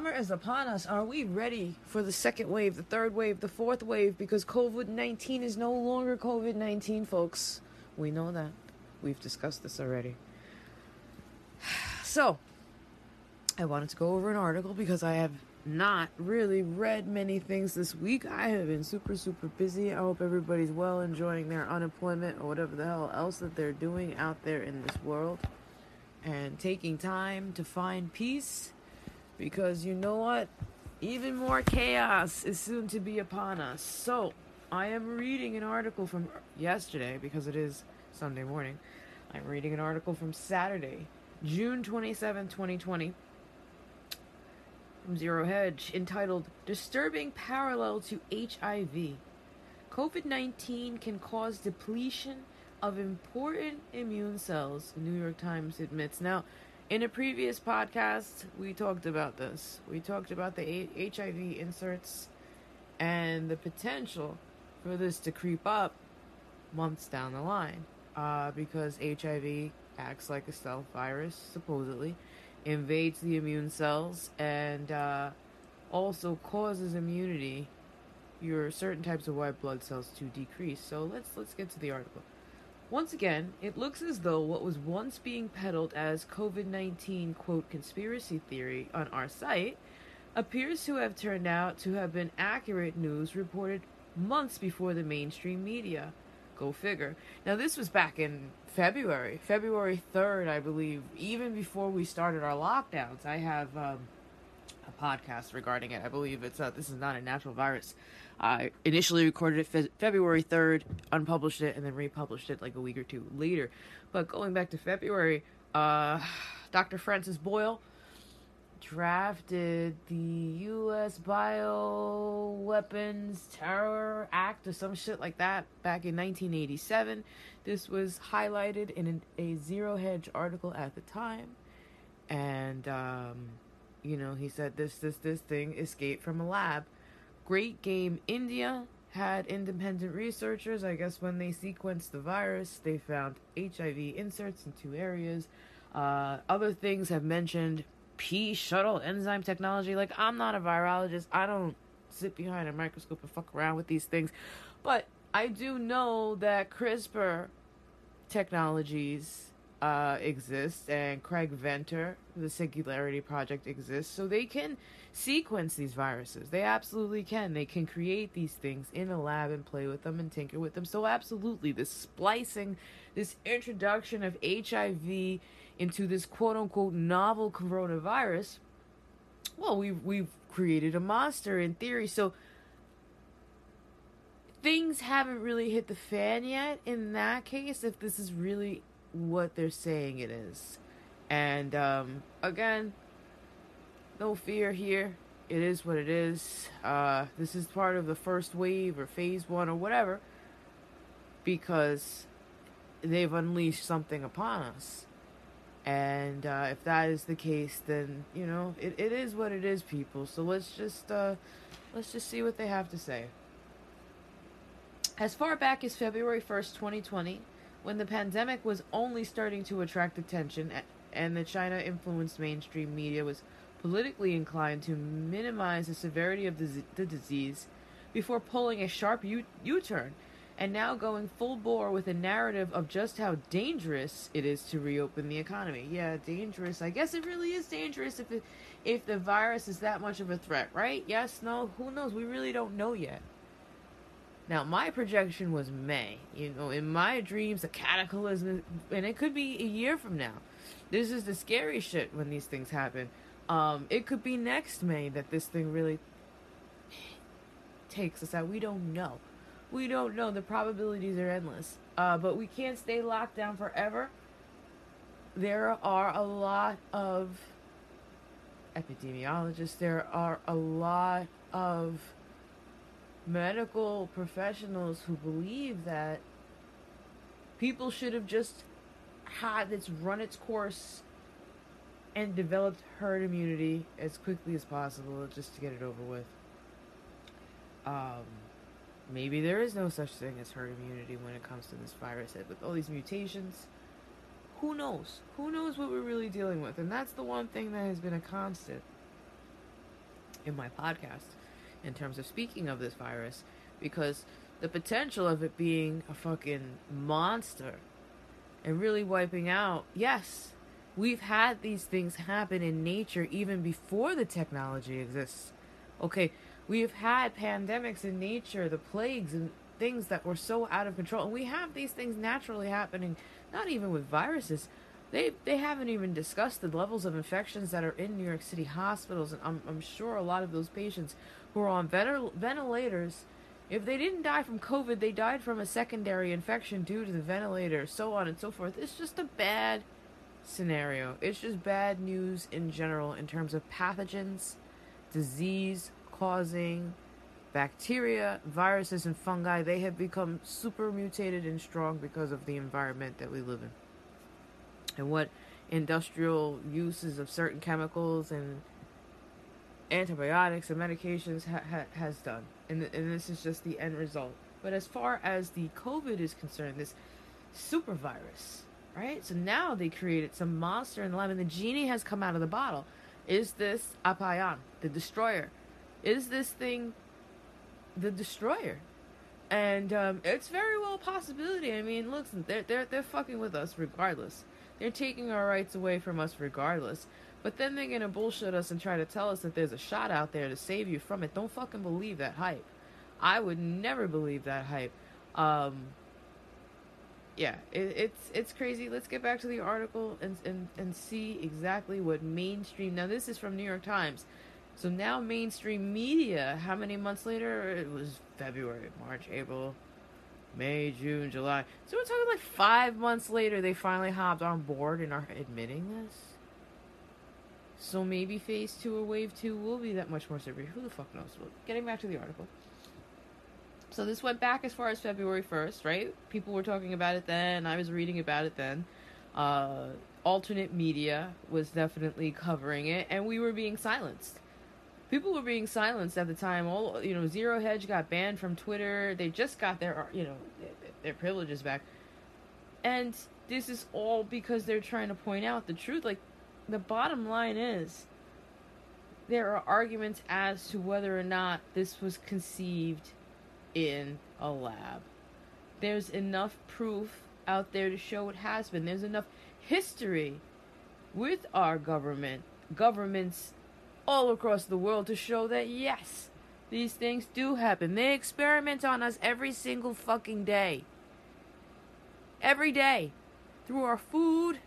summer is upon us. Are we ready for the second wave, the third wave, the fourth wave? Because COVID 19 is no longer COVID 19, folks. We know that. We've discussed this already. So, I wanted to go over an article because I have not really read many things this week. I have been super, super busy. I hope everybody's well, enjoying their unemployment or whatever the hell else that they're doing out there in this world and taking time to find peace because you know what? Even more chaos is soon to be upon us. So, I am reading an article from yesterday because it is Sunday morning. I'm reading an article from Saturday, June 27, 2020, from Zero Hedge entitled Disturbing Parallel to HIV. COVID 19 can cause depletion of important immune cells, the New York Times admits. Now, in a previous podcast, we talked about this. We talked about the HIV inserts and the potential for this to creep up months down the line uh, because HIV acts like a stealth virus, supposedly, invades the immune cells, and uh, also causes immunity, your certain types of white blood cells to decrease. So let's let's get to the article. Once again, it looks as though what was once being peddled as COVID 19 quote conspiracy theory on our site appears to have turned out to have been accurate news reported months before the mainstream media. Go figure. Now, this was back in February, February 3rd, I believe, even before we started our lockdowns. I have um, a podcast regarding it. I believe it's uh, this is not a natural virus. I initially recorded it fe- February 3rd, unpublished it, and then republished it like a week or two later. But going back to February, uh, Dr. Francis Boyle drafted the U.S. Bioweapons Terror Act or some shit like that back in 1987. This was highlighted in an, a Zero Hedge article at the time, and um, you know he said this this this thing escaped from a lab. Great Game India had independent researchers. I guess when they sequenced the virus, they found HIV inserts in two areas. Uh, other things have mentioned P shuttle enzyme technology. Like, I'm not a virologist. I don't sit behind a microscope and fuck around with these things. But I do know that CRISPR technologies uh, exist and Craig Venter, the Singularity Project exists. So they can sequence these viruses. They absolutely can. They can create these things in a lab and play with them and tinker with them. So, absolutely, this splicing, this introduction of HIV into this quote unquote novel coronavirus, well, we've, we've created a monster in theory. So, things haven't really hit the fan yet in that case, if this is really what they're saying it is. And um, again, no fear here. It is what it is. Uh, this is part of the first wave or phase one or whatever because they've unleashed something upon us. And uh, if that is the case, then you know it, it is what it is, people. So let's just uh, let's just see what they have to say. As far back as February first, 2020, when the pandemic was only starting to attract attention and the China influenced mainstream media was politically inclined to minimize the severity of the, the disease before pulling a sharp U turn and now going full bore with a narrative of just how dangerous it is to reopen the economy. Yeah, dangerous. I guess it really is dangerous if it, if the virus is that much of a threat, right? Yes, no, who knows? We really don't know yet. Now, my projection was May. You know, in my dreams, a cataclysm, and it could be a year from now. This is the scary shit when these things happen. Um, it could be next May that this thing really takes us out. We don't know. We don't know. The probabilities are endless. Uh, but we can't stay locked down forever. There are a lot of epidemiologists, there are a lot of medical professionals who believe that people should have just had its run its course and developed herd immunity as quickly as possible just to get it over with. Um, maybe there is no such thing as herd immunity when it comes to this virus. With all these mutations, who knows? Who knows what we're really dealing with? And that's the one thing that has been a constant in my podcast in terms of speaking of this virus because the potential of it being a fucking monster and really wiping out, yes, we've had these things happen in nature even before the technology exists. Okay, we've had pandemics in nature, the plagues and things that were so out of control. And we have these things naturally happening, not even with viruses. They, they haven't even discussed the levels of infections that are in New York City hospitals. And I'm, I'm sure a lot of those patients who are on ventil- ventilators, if they didn't die from COVID, they died from a secondary infection due to the ventilator, so on and so forth. It's just a bad scenario. It's just bad news in general in terms of pathogens, disease causing bacteria, viruses, and fungi. They have become super mutated and strong because of the environment that we live in. And what industrial uses of certain chemicals and antibiotics and medications ha- ha- has done. And, th- and this is just the end result. But as far as the COVID is concerned, this super virus, right? So now they created some monster in the lab, and the genie has come out of the bottle. Is this Apollyon, the destroyer? Is this thing the destroyer? And um, it's very well a possibility. I mean, look, they're they're they're fucking with us regardless. They're taking our rights away from us regardless. But then they're gonna bullshit us and try to tell us that there's a shot out there to save you from it. Don't fucking believe that hype. I would never believe that hype. Um, yeah, it, it's it's crazy. Let's get back to the article and, and and see exactly what mainstream. Now this is from New York Times. So now mainstream media. How many months later? It was February, March, April, May, June, July. So we're talking like five months later. They finally hopped on board and are admitting this. So maybe phase two or wave two will be that much more severe. Who the fuck knows? Well, getting back to the article. So this went back as far as February 1st, right? People were talking about it then. I was reading about it then. Uh, alternate media was definitely covering it, and we were being silenced. People were being silenced at the time. All you know, Zero Hedge got banned from Twitter. They just got their you know their privileges back, and this is all because they're trying to point out the truth. Like the bottom line is, there are arguments as to whether or not this was conceived in a lab. There's enough proof out there to show it has been. There's enough history with our government, governments all across the world to show that yes, these things do happen. They experiment on us every single fucking day. Every day. Through our food,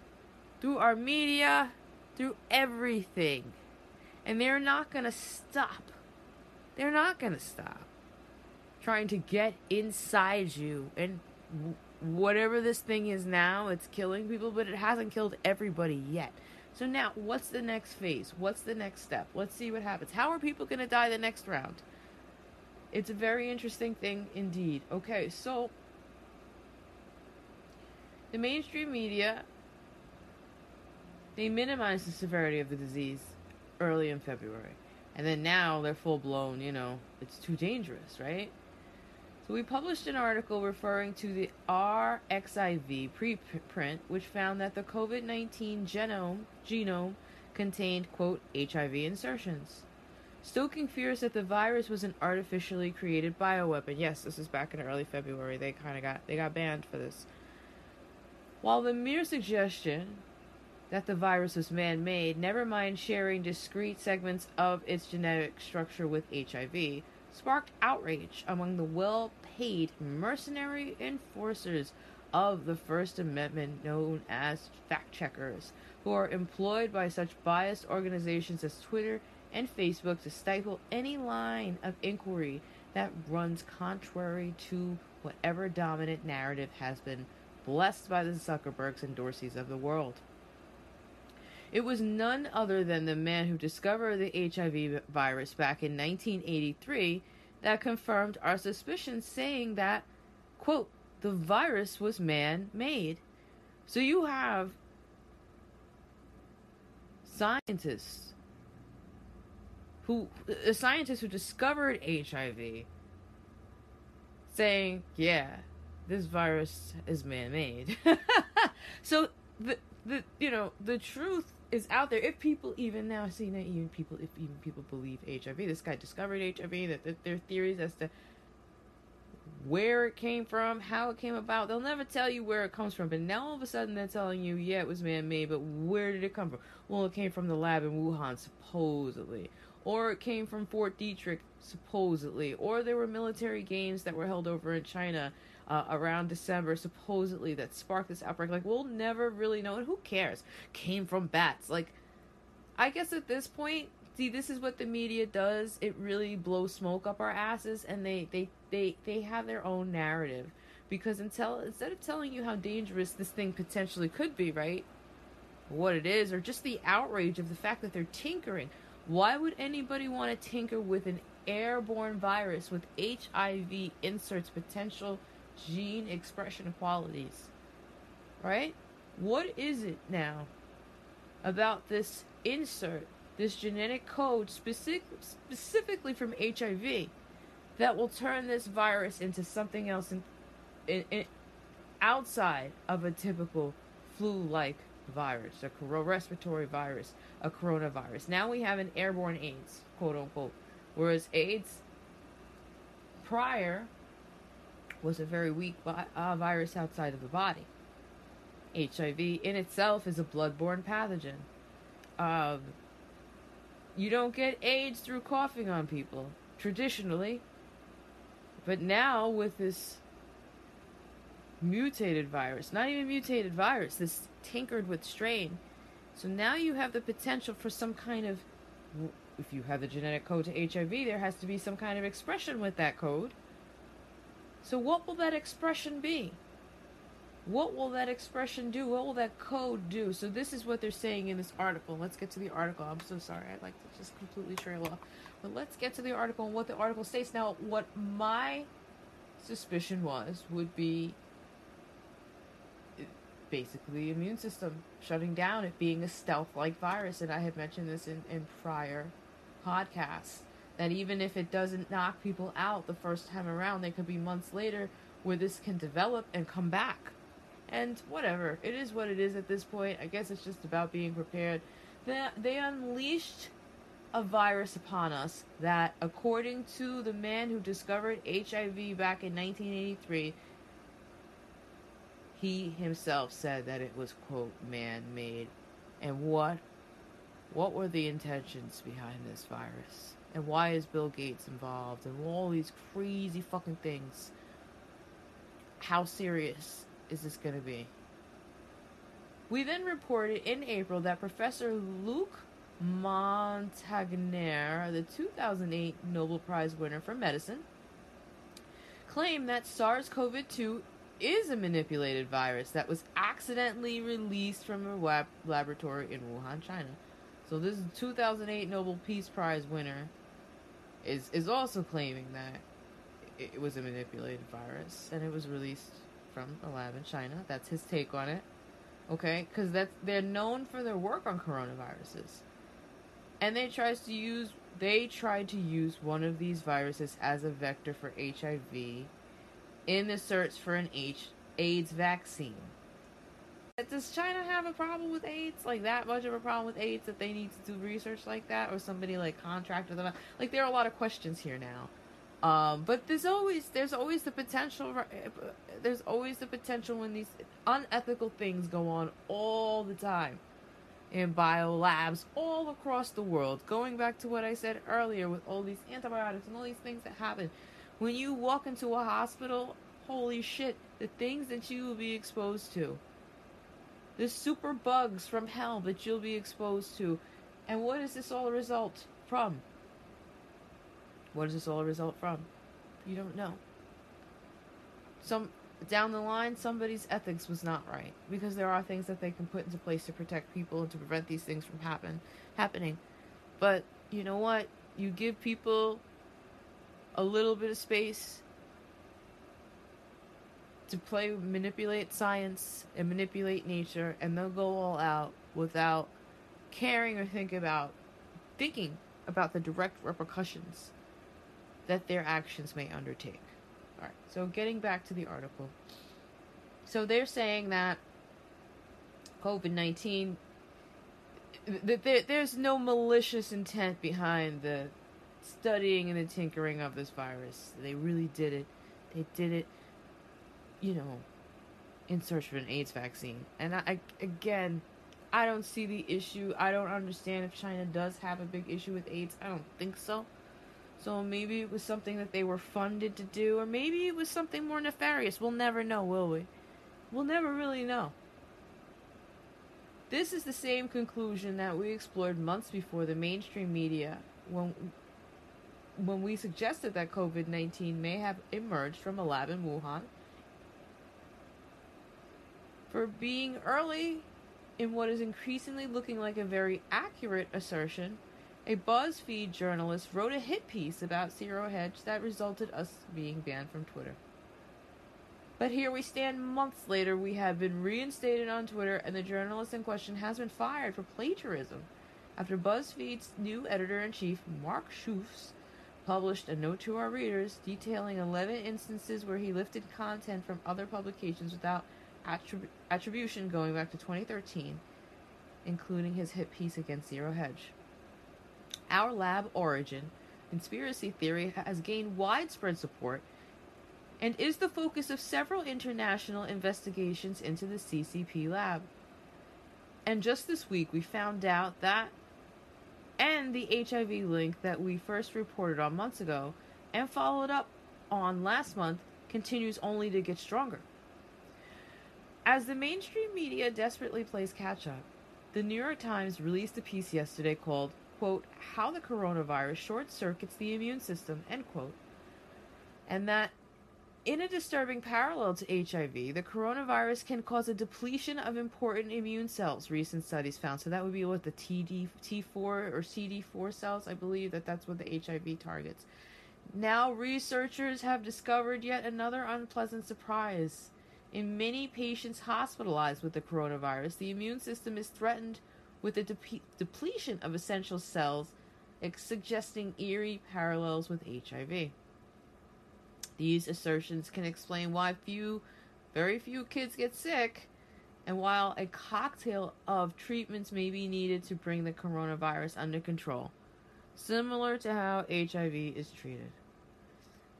through our media, through everything. And they're not going to stop. They're not going to stop trying to get inside you. And whatever this thing is now it's killing people but it hasn't killed everybody yet. So now what's the next phase? What's the next step? Let's see what happens. How are people going to die the next round? It's a very interesting thing indeed. Okay so the mainstream media they minimized the severity of the disease early in february and then now they're full blown you know it's too dangerous right so we published an article referring to the RXIV preprint, which found that the COVID-19 genome genome contained quote HIV insertions, stoking fears that the virus was an artificially created bioweapon. Yes, this is back in early February. They kind of got they got banned for this. While the mere suggestion that the virus was man-made, never mind sharing discrete segments of its genetic structure with HIV sparked outrage among the well paid mercenary enforcers of the First Amendment, known as fact checkers, who are employed by such biased organizations as Twitter and Facebook to stifle any line of inquiry that runs contrary to whatever dominant narrative has been blessed by the Zuckerbergs and Dorseys of the world. It was none other than the man who discovered the HIV virus back in 1983 that confirmed our suspicions, saying that, quote, the virus was man made. So you have scientists who, uh, a scientist who discovered HIV saying, yeah, this virus is man made. so the, the, you know, the truth is out there. If people even now see that even people, if even people believe HIV, this guy discovered HIV, that, there are theories as to where it came from, how it came about. They'll never tell you where it comes from. But now all of a sudden they're telling you, yeah, it was man made, but where did it come from? Well, it came from the lab in Wuhan, supposedly. Or it came from Fort Detrick, supposedly. Or there were military games that were held over in China uh, around December, supposedly, that sparked this outbreak. Like, we'll never really know. And who cares? Came from bats. Like, I guess at this point, see, this is what the media does. It really blows smoke up our asses, and they they they they have their own narrative. Because until instead of telling you how dangerous this thing potentially could be, right? What it is, or just the outrage of the fact that they're tinkering. Why would anybody want to tinker with an airborne virus with HIV inserts potential gene expression qualities? Right? What is it now about this insert, this genetic code specific, specifically from HIV, that will turn this virus into something else in, in, in outside of a typical flu-like virus, a respiratory virus, a coronavirus. Now we have an airborne AIDS, quote unquote, whereas AIDS prior was a very weak vi- uh, virus outside of the body. HIV in itself is a bloodborne pathogen. Um, you don't get AIDS through coughing on people traditionally, but now with this mutated virus, not even mutated virus, this tinkered with strain. So now you have the potential for some kind of, if you have the genetic code to HIV, there has to be some kind of expression with that code. So what will that expression be? What will that expression do? What will that code do? So this is what they're saying in this article. Let's get to the article. I'm so sorry. I'd like to just completely trail off. But let's get to the article and what the article states. Now, what my suspicion was would be basically the immune system shutting down, it being a stealth-like virus. And I had mentioned this in, in prior podcasts that even if it doesn't knock people out the first time around, there could be months later where this can develop and come back. And whatever, it is what it is at this point. I guess it's just about being prepared. They, they unleashed a virus upon us that, according to the man who discovered HIV back in 1983, he himself said that it was quote man-made. And what what were the intentions behind this virus? And why is Bill Gates involved? And all these crazy fucking things. How serious is this going to be? We then reported in April that Professor Luc Montagnier, the 2008 Nobel Prize winner for medicine, claimed that SARS CoV 2 is a manipulated virus that was accidentally released from a lab- laboratory in Wuhan, China. So this is 2008 Nobel Peace Prize winner is is also claiming that it, was a manipulated virus and it was released from a lab in China. That's his take on it. Okay, because that's they're known for their work on coronaviruses, and they tries to use they tried to use one of these viruses as a vector for HIV in the search for an H AIDS vaccine. Does China have a problem with AIDS? Like that much of a problem with AIDS that they need to do research like that, or somebody like contracted them? Like there are a lot of questions here now. Um, but there's always there's always the potential. There's always the potential when these unethical things go on all the time in bio labs all across the world. Going back to what I said earlier with all these antibiotics and all these things that happen. When you walk into a hospital, holy shit, the things that you will be exposed to. The super bugs from hell that you'll be exposed to. And what is this all a result from? What is this all a result from? You don't know. Some down the line, somebody's ethics was not right because there are things that they can put into place to protect people and to prevent these things from happen happening. But you know what? You give people a little bit of space to play manipulate science and manipulate nature and they'll go all out without caring or think about thinking about the direct repercussions that their actions may undertake. All right. So getting back to the article. So they're saying that COVID-19 that there, there's no malicious intent behind the studying and the tinkering of this virus. They really did it. They did it, you know, in search of an AIDS vaccine. And I, I again, I don't see the issue. I don't understand if China does have a big issue with AIDS. I don't think so. So maybe it was something that they were funded to do, or maybe it was something more nefarious. We'll never know, will we? We'll never really know. This is the same conclusion that we explored months before the mainstream media when when we suggested that COVID-19 may have emerged from a lab in Wuhan for being early in what is increasingly looking like a very accurate assertion. A BuzzFeed journalist wrote a hit piece about Zero Hedge that resulted us being banned from Twitter. But here we stand months later, we have been reinstated on Twitter, and the journalist in question has been fired for plagiarism after BuzzFeed's new editor in chief, Mark Schoofs, published a note to our readers detailing 11 instances where he lifted content from other publications without attrib- attribution going back to 2013, including his hit piece against Zero Hedge. Our lab origin conspiracy theory has gained widespread support and is the focus of several international investigations into the CCP lab. And just this week, we found out that, and the HIV link that we first reported on months ago and followed up on last month continues only to get stronger. As the mainstream media desperately plays catch up, the New York Times released a piece yesterday called, quote, How the Coronavirus Short Circuits the Immune System, end quote. And that in a disturbing parallel to HIV, the coronavirus can cause a depletion of important immune cells, recent studies found. So that would be what the TD, T4 or CD4 cells, I believe that that's what the HIV targets. Now, researchers have discovered yet another unpleasant surprise. In many patients hospitalized with the coronavirus, the immune system is threatened with a dep- depletion of essential cells, suggesting eerie parallels with HIV. These assertions can explain why few, very few kids get sick, and while a cocktail of treatments may be needed to bring the coronavirus under control, similar to how HIV is treated.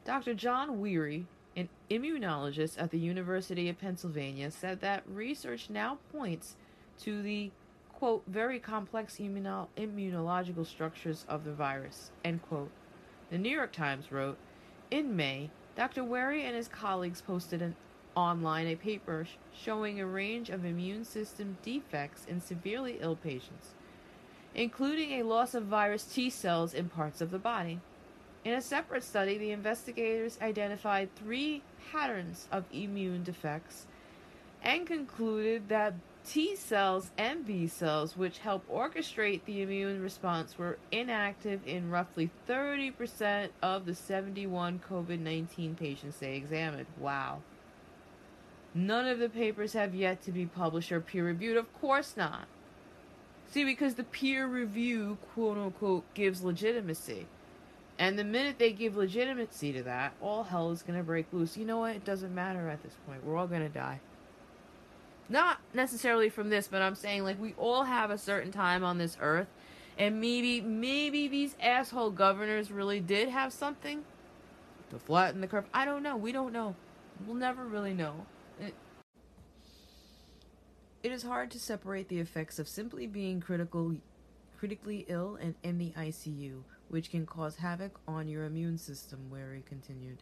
Dr. John Wherry, an immunologist at the University of Pennsylvania, said that research now points to the quote very complex immuno- immunological structures of the virus end quote. The New York Times wrote in May Dr. Wherry and his colleagues posted an, online a paper sh- showing a range of immune system defects in severely ill patients, including a loss of virus T cells in parts of the body. In a separate study, the investigators identified three patterns of immune defects and concluded that T cells and B cells, which help orchestrate the immune response, were inactive in roughly 30% of the 71 COVID 19 patients they examined. Wow. None of the papers have yet to be published or peer reviewed. Of course not. See, because the peer review, quote unquote, gives legitimacy. And the minute they give legitimacy to that, all hell is going to break loose. You know what? It doesn't matter at this point. We're all going to die not necessarily from this, but I'm saying like we all have a certain time on this earth, and maybe maybe these asshole governors really did have something to flatten the curve. I don't know. We don't know. We'll never really know. It, it is hard to separate the effects of simply being critical, critically ill and in the ICU, which can cause havoc on your immune system. Wherry continued.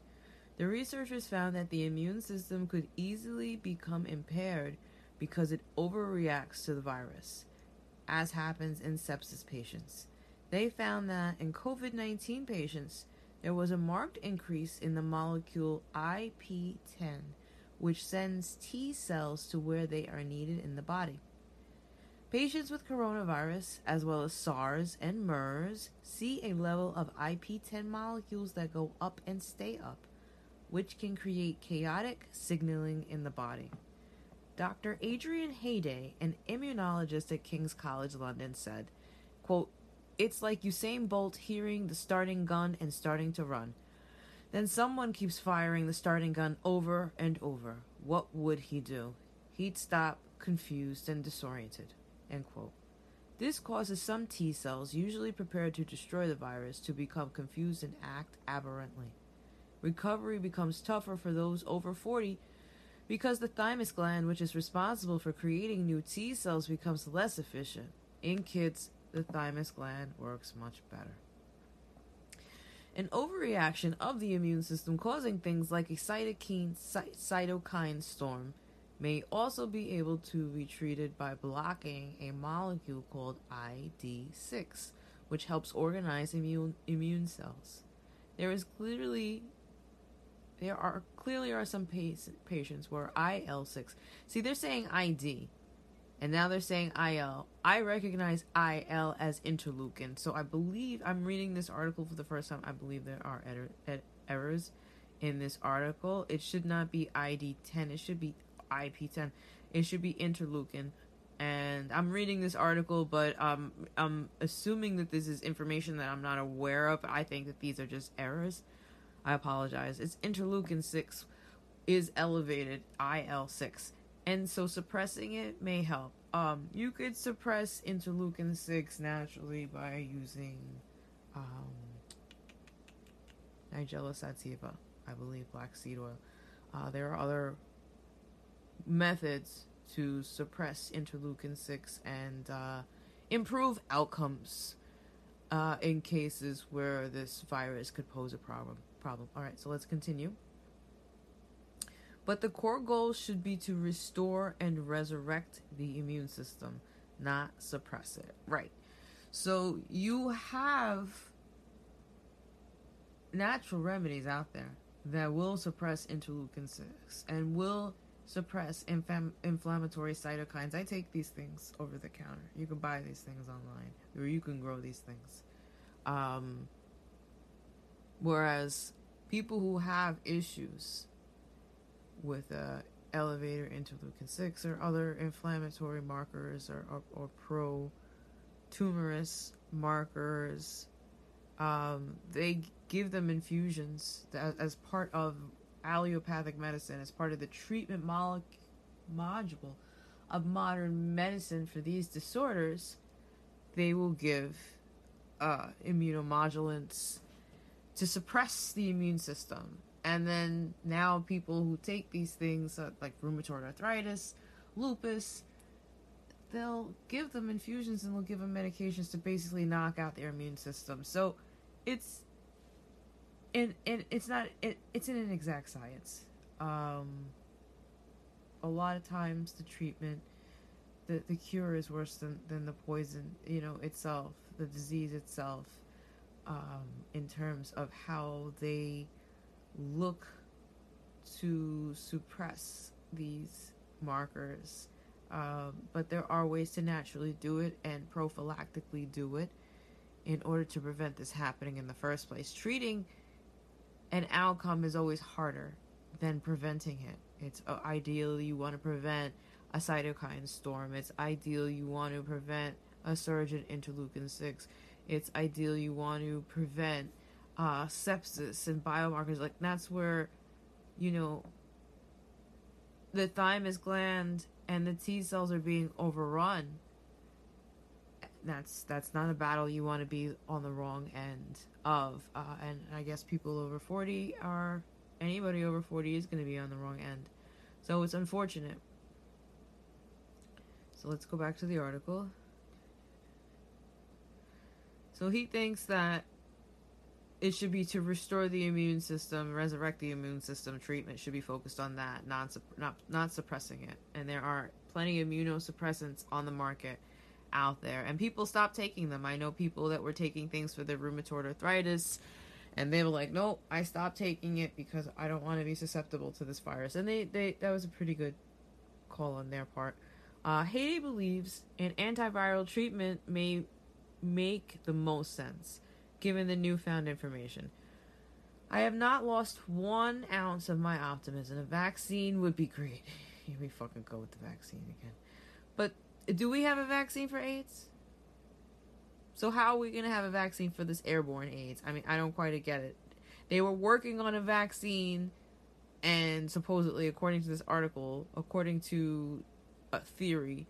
The researchers found that the immune system could easily become impaired because it overreacts to the virus, as happens in sepsis patients. They found that in COVID 19 patients, there was a marked increase in the molecule IP10, which sends T cells to where they are needed in the body. Patients with coronavirus, as well as SARS and MERS, see a level of IP10 molecules that go up and stay up, which can create chaotic signaling in the body. Dr. Adrian Hayday, an immunologist at King's College London, said, quote, It's like Usain Bolt hearing the starting gun and starting to run. Then someone keeps firing the starting gun over and over. What would he do? He'd stop, confused and disoriented. This causes some T cells, usually prepared to destroy the virus, to become confused and act aberrantly. Recovery becomes tougher for those over 40 because the thymus gland, which is responsible for creating new T cells, becomes less efficient. In kids, the thymus gland works much better. An overreaction of the immune system causing things like a cytokine, cy- cytokine storm may also be able to be treated by blocking a molecule called ID6, which helps organize immune immune cells. There is clearly there are clearly are some pa- patients where IL6. See, they're saying ID, and now they're saying IL. I recognize IL as interleukin, so I believe I'm reading this article for the first time. I believe there are ed- er, errors in this article. It should not be ID10. It should be IP10. It should be interleukin. And I'm reading this article, but um, I'm assuming that this is information that I'm not aware of. I think that these are just errors. I apologize. It's interleukin 6 is elevated IL 6. And so suppressing it may help. Um, you could suppress interleukin 6 naturally by using um, Nigella sativa, I believe, black seed oil. Uh, there are other methods to suppress interleukin 6 and uh, improve outcomes uh, in cases where this virus could pose a problem. Problem. All right, so let's continue. But the core goal should be to restore and resurrect the immune system, not suppress it. Right. So you have natural remedies out there that will suppress interleukin 6 and will suppress infam- inflammatory cytokines. I take these things over the counter. You can buy these things online, or you can grow these things. Um, whereas people who have issues with uh, elevator interleukin 6 or other inflammatory markers or, or, or pro tumorous markers, um, they give them infusions as, as part of allopathic medicine, as part of the treatment module of modern medicine for these disorders. They will give uh, immunomodulants to suppress the immune system. And then now people who take these things, uh, like rheumatoid arthritis, lupus, they'll give them infusions and they'll give them medications to basically knock out their immune system. So it's and and it's not it, it's an inexact science. Um, a lot of times the treatment, the the cure is worse than than the poison, you know, itself, the disease itself. Um, in terms of how they look to suppress these markers. Um, but there are ways to naturally do it and prophylactically do it in order to prevent this happening in the first place. Treating an outcome is always harder than preventing it. It's uh, ideally you want to prevent a cytokine storm. It's ideal you want to prevent a surge in interleukin 6. It's ideal you want to prevent uh, sepsis and biomarkers. Like, that's where, you know, the thymus gland and the T cells are being overrun. That's that's not a battle you want to be on the wrong end of. Uh, and I guess people over 40 are, anybody over 40 is going to be on the wrong end. So it's unfortunate. So let's go back to the article. So he thinks that it should be to restore the immune system, resurrect the immune system. Treatment should be focused on that, not not not suppressing it. And there are plenty of immunosuppressants on the market out there, and people stop taking them. I know people that were taking things for their rheumatoid arthritis, And they were like, "Nope, I stopped taking it because I don't want to be susceptible to this virus." And they, they that was a pretty good call on their part. Uh, Hayday believes an antiviral treatment may make the most sense given the newfound information. I have not lost one ounce of my optimism. A vaccine would be great. Here we fucking go with the vaccine again. But do we have a vaccine for AIDS? So how are we going to have a vaccine for this airborne AIDS? I mean, I don't quite get it. They were working on a vaccine and supposedly according to this article, according to a theory,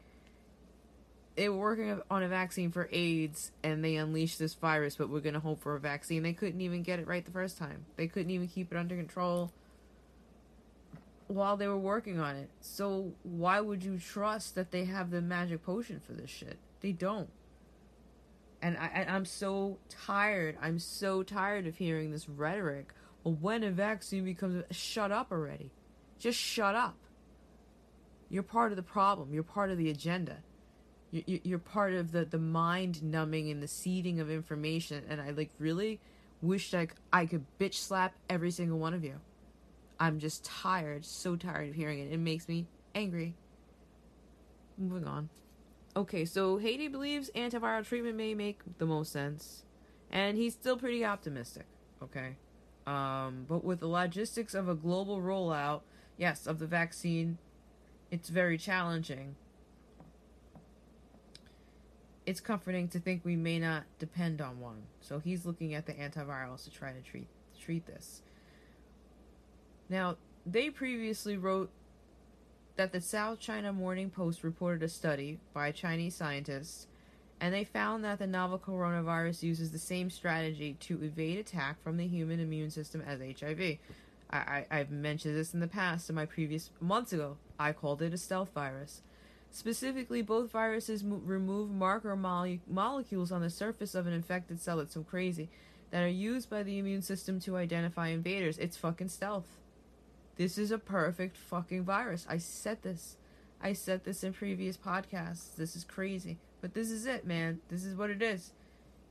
they were working on a vaccine for AIDS and they unleashed this virus, but we're going to hope for a vaccine. They couldn't even get it right the first time. They couldn't even keep it under control while they were working on it. So why would you trust that they have the magic potion for this shit? They don't. And I, I'm so tired. I'm so tired of hearing this rhetoric. Well, when a vaccine becomes, shut up already. Just shut up. You're part of the problem. You're part of the agenda. You're part of the, the mind numbing and the seeding of information. And I like really wish like I could bitch slap every single one of you. I'm just tired, so tired of hearing it. It makes me angry. Moving on. Okay, so Hayday believes antiviral treatment may make the most sense, and he's still pretty optimistic. Okay, um, but with the logistics of a global rollout, yes, of the vaccine, it's very challenging. It's comforting to think we may not depend on one. So he's looking at the antivirals to try to treat treat this. Now, they previously wrote that the South China Morning Post reported a study by Chinese scientists, and they found that the novel coronavirus uses the same strategy to evade attack from the human immune system as HIV. I, have mentioned this in the past in my previous months ago. I called it a stealth virus. Specifically, both viruses mo- remove marker mole- molecules on the surface of an infected cell. It's so crazy that are used by the immune system to identify invaders. It's fucking stealth. This is a perfect fucking virus. I said this. I said this in previous podcasts. This is crazy. But this is it, man. This is what it is.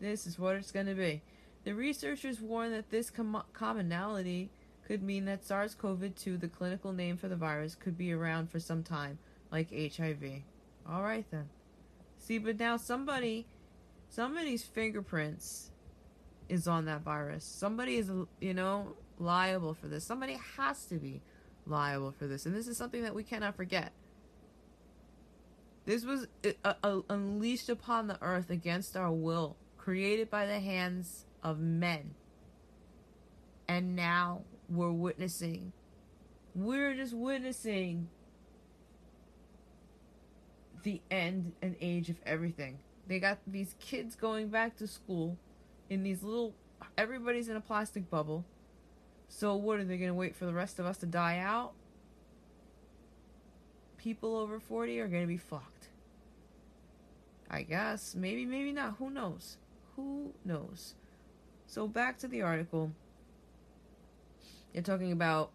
This is what it's going to be. The researchers warn that this com- commonality could mean that SARS CoV 2, the clinical name for the virus, could be around for some time, like HIV. Alright then. See, but now somebody, somebody's fingerprints is on that virus. Somebody is, you know, liable for this. Somebody has to be liable for this. And this is something that we cannot forget. This was uh, uh, unleashed upon the earth against our will, created by the hands of men. And now we're witnessing. We're just witnessing the end and age of everything. They got these kids going back to school in these little. Everybody's in a plastic bubble so what are they going to wait for the rest of us to die out? People over 40 are going to be fucked. I guess. Maybe, maybe not. Who knows? Who knows? So back to the article. They're talking about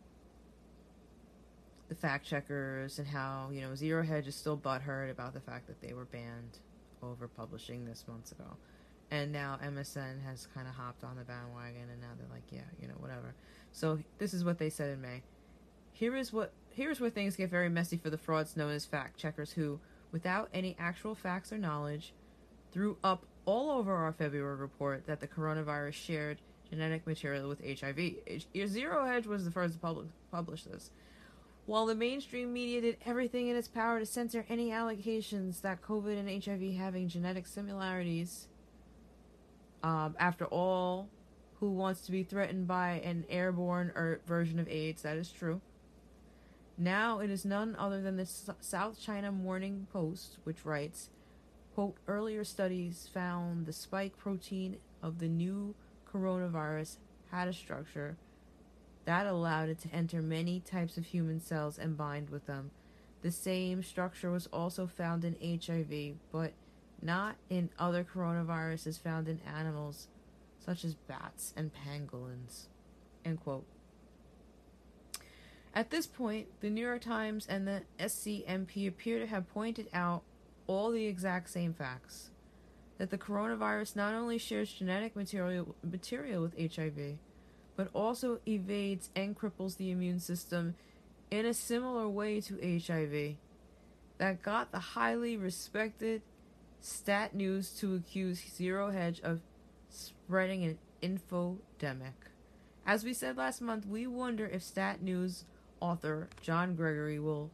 the fact checkers and how, you know, Zero Hedge is still butthurt about the fact that they were banned over publishing this months ago. And now MSN has kind of hopped on the bandwagon and now they're like, yeah, you know, whatever. So this is what they said in May. Here is what here is where things get very messy for the frauds known as fact checkers who, without any actual facts or knowledge, threw up all over our February report that the coronavirus shared genetic material with HIV. Zero Hedge was the first to public, publish this. While the mainstream media did everything in its power to censor any allegations that COVID and HIV having genetic similarities, um, after all, who wants to be threatened by an airborne or version of AIDS. That is true. Now it is none other than the South China Morning Post, which writes, quote, earlier studies found the spike protein of the new coronavirus had a structure that allowed it to enter many types of human cells and bind with them. The same structure was also found in HIV, but not in other coronaviruses found in animals such as bats and pangolins. At this point, the New York Times and the SCMP appear to have pointed out all the exact same facts. that the coronavirus not only shares genetic material, material with HIV, but also evades and cripples the immune system in a similar way to HIV. That got the highly respected Stat News to accuse Zero Hedge of spreading an infodemic. As we said last month, we wonder if Stat News author John Gregory will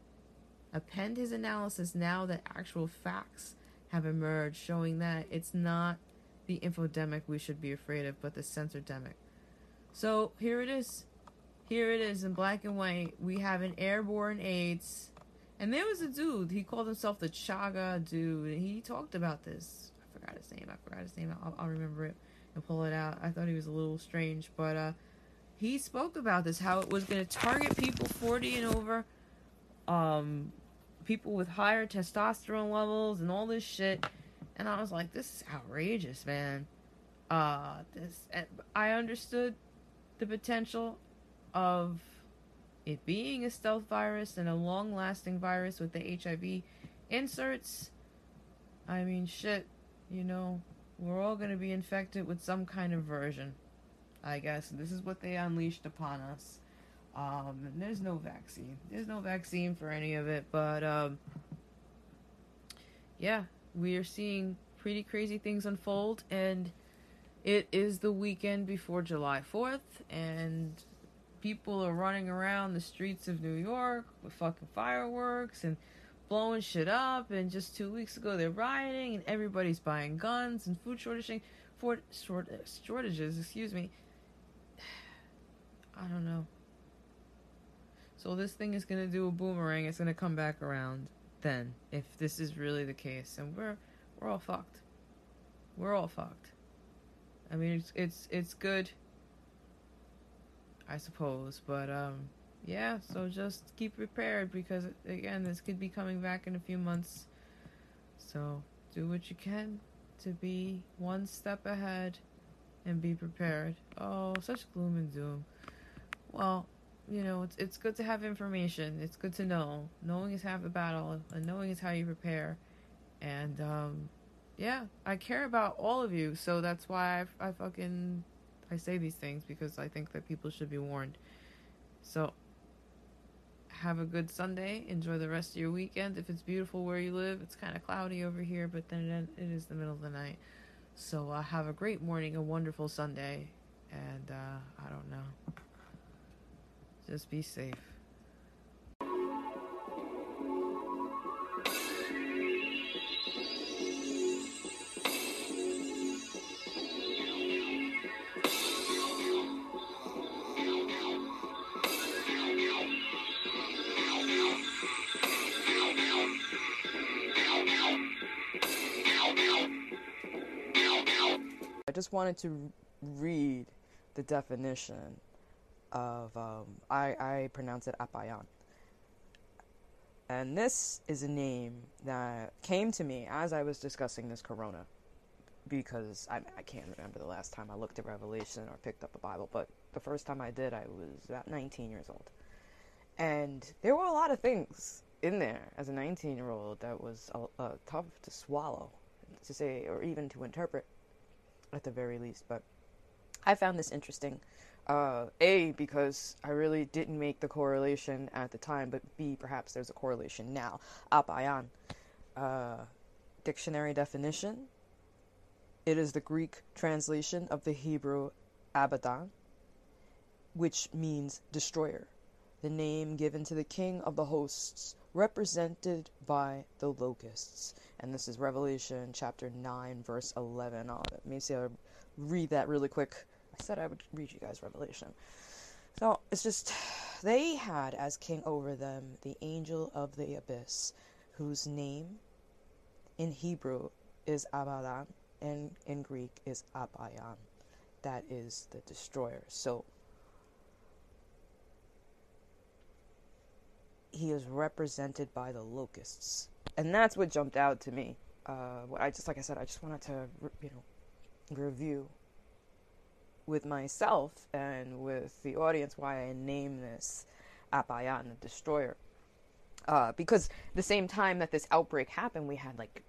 append his analysis now that actual facts have emerged showing that it's not the infodemic we should be afraid of, but the censordemic. So here it is. Here it is in black and white. We have an airborne AIDS. And there was a dude, he called himself the Chaga dude, and he talked about this. I forgot his name. I forgot his name. I'll, I'll remember it and pull it out. I thought he was a little strange, but uh, he spoke about this how it was going to target people 40 and over, um, people with higher testosterone levels, and all this shit. And I was like, this is outrageous, man. Uh, this I understood the potential of it being a stealth virus and a long lasting virus with the HIV inserts. I mean, shit, you know, we're all going to be infected with some kind of version, I guess. This is what they unleashed upon us. Um, and there's no vaccine. There's no vaccine for any of it, but, um, yeah, we are seeing pretty crazy things unfold, and it is the weekend before July 4th, and people are running around the streets of New York with fucking fireworks and blowing shit up. And just two weeks ago, they're rioting and everybody's buying guns and food shortaging, for short shortages. Excuse me. I don't know. So this thing is gonna do a boomerang. It's gonna come back around then, if this is really the case, and we're we're all fucked. We're all fucked. I mean, it's it's it's good I suppose. But um, yeah, so just keep prepared because again, this could be coming back in a few months. So do what you can to be one step ahead and be prepared. Oh, such gloom and doom. Well, you know, it's it's good to have information. It's good to know. Knowing is half the battle, and knowing is how you prepare. And um, yeah, I care about all of you, so that's why I, I fucking I say these things because I think that people should be warned. So, have a good Sunday. Enjoy the rest of your weekend. If it's beautiful where you live, it's kind of cloudy over here, but then it is the middle of the night. So, uh, have a great morning, a wonderful Sunday, and uh, I don't know. Just be safe. Wanted to read the definition of, um, I, I pronounce it Apayan. And this is a name that came to me as I was discussing this corona. Because I, I can't remember the last time I looked at Revelation or picked up a Bible, but the first time I did, I was about 19 years old. And there were a lot of things in there as a 19 year old that was tough to swallow, to say, or even to interpret at the very least. But I found this interesting. Uh, a, because I really didn't make the correlation at the time, but B, perhaps there's a correlation now. Apayan. Uh, dictionary definition. It is the Greek translation of the Hebrew Abaddon, which means destroyer. The name given to the king of the hosts, represented by the locusts. And this is Revelation chapter 9, verse 11. Oh, let me see, I'll read that really quick. I said I would read you guys Revelation. So it's just, they had as king over them the angel of the abyss, whose name in Hebrew is Abaddon, and in Greek is Abayan. That is the destroyer. So he is represented by the locusts, and that's what jumped out to me. Uh, I just, like I said, I just wanted to, you know, review with myself and with the audience why I named this Apayan, the Destroyer. Uh, because the same time that this outbreak happened, we had like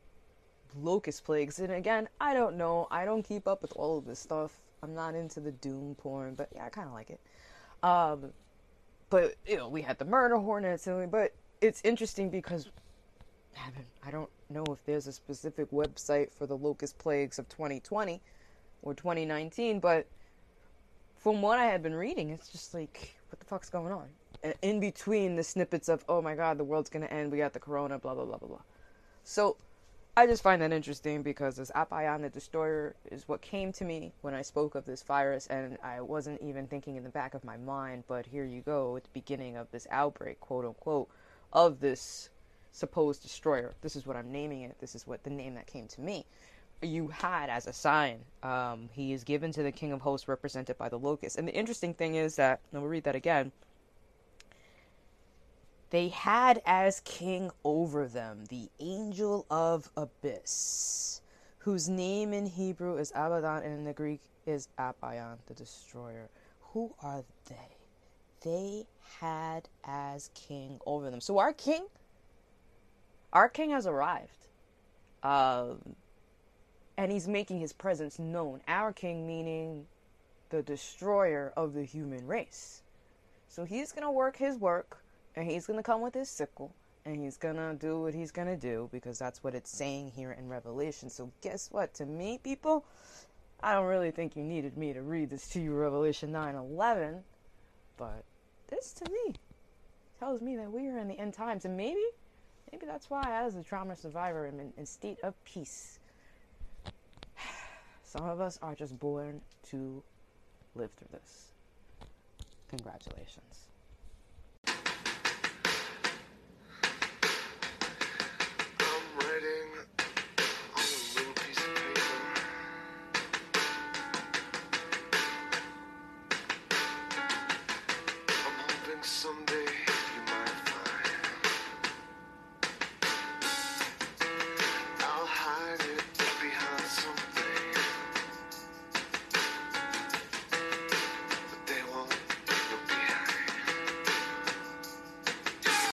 locust plagues. And again, I don't know. I don't keep up with all of this stuff. I'm not into the doom porn, but yeah, I kind of like it. Um, but you know, we had the murder hornets, and but it's interesting because I don't know if there's a specific website for the locust plagues of 2020 or 2019, but from what I had been reading, it's just like, what the fuck's going on? In between the snippets of, oh my god, the world's gonna end, we got the corona, blah blah blah blah blah. So I just find that interesting because this Apayan the Destroyer is what came to me when I spoke of this virus, and I wasn't even thinking in the back of my mind, but here you go at the beginning of this outbreak, quote unquote, of this supposed destroyer. This is what I'm naming it. This is what the name that came to me. You had as a sign, um, he is given to the King of Hosts, represented by the locust. And the interesting thing is that, and we'll read that again. They had as king over them the angel of abyss, whose name in Hebrew is Abaddon and in the Greek is Apayan, the destroyer. Who are they? They had as king over them. So our king, our king has arrived. Um, and he's making his presence known. Our king, meaning the destroyer of the human race. So he's going to work his work, and he's going to come with his sickle, and he's going to do what he's going to do, because that's what it's saying here in Revelation. So guess what? To me, people, I don't really think you needed me to read this to you, Revelation 9 11, but this to me tells me that we are in the end times, and maybe, maybe that's why, as a trauma survivor, I'm in, in state of peace. Some of us are just born to live through this. Congratulations.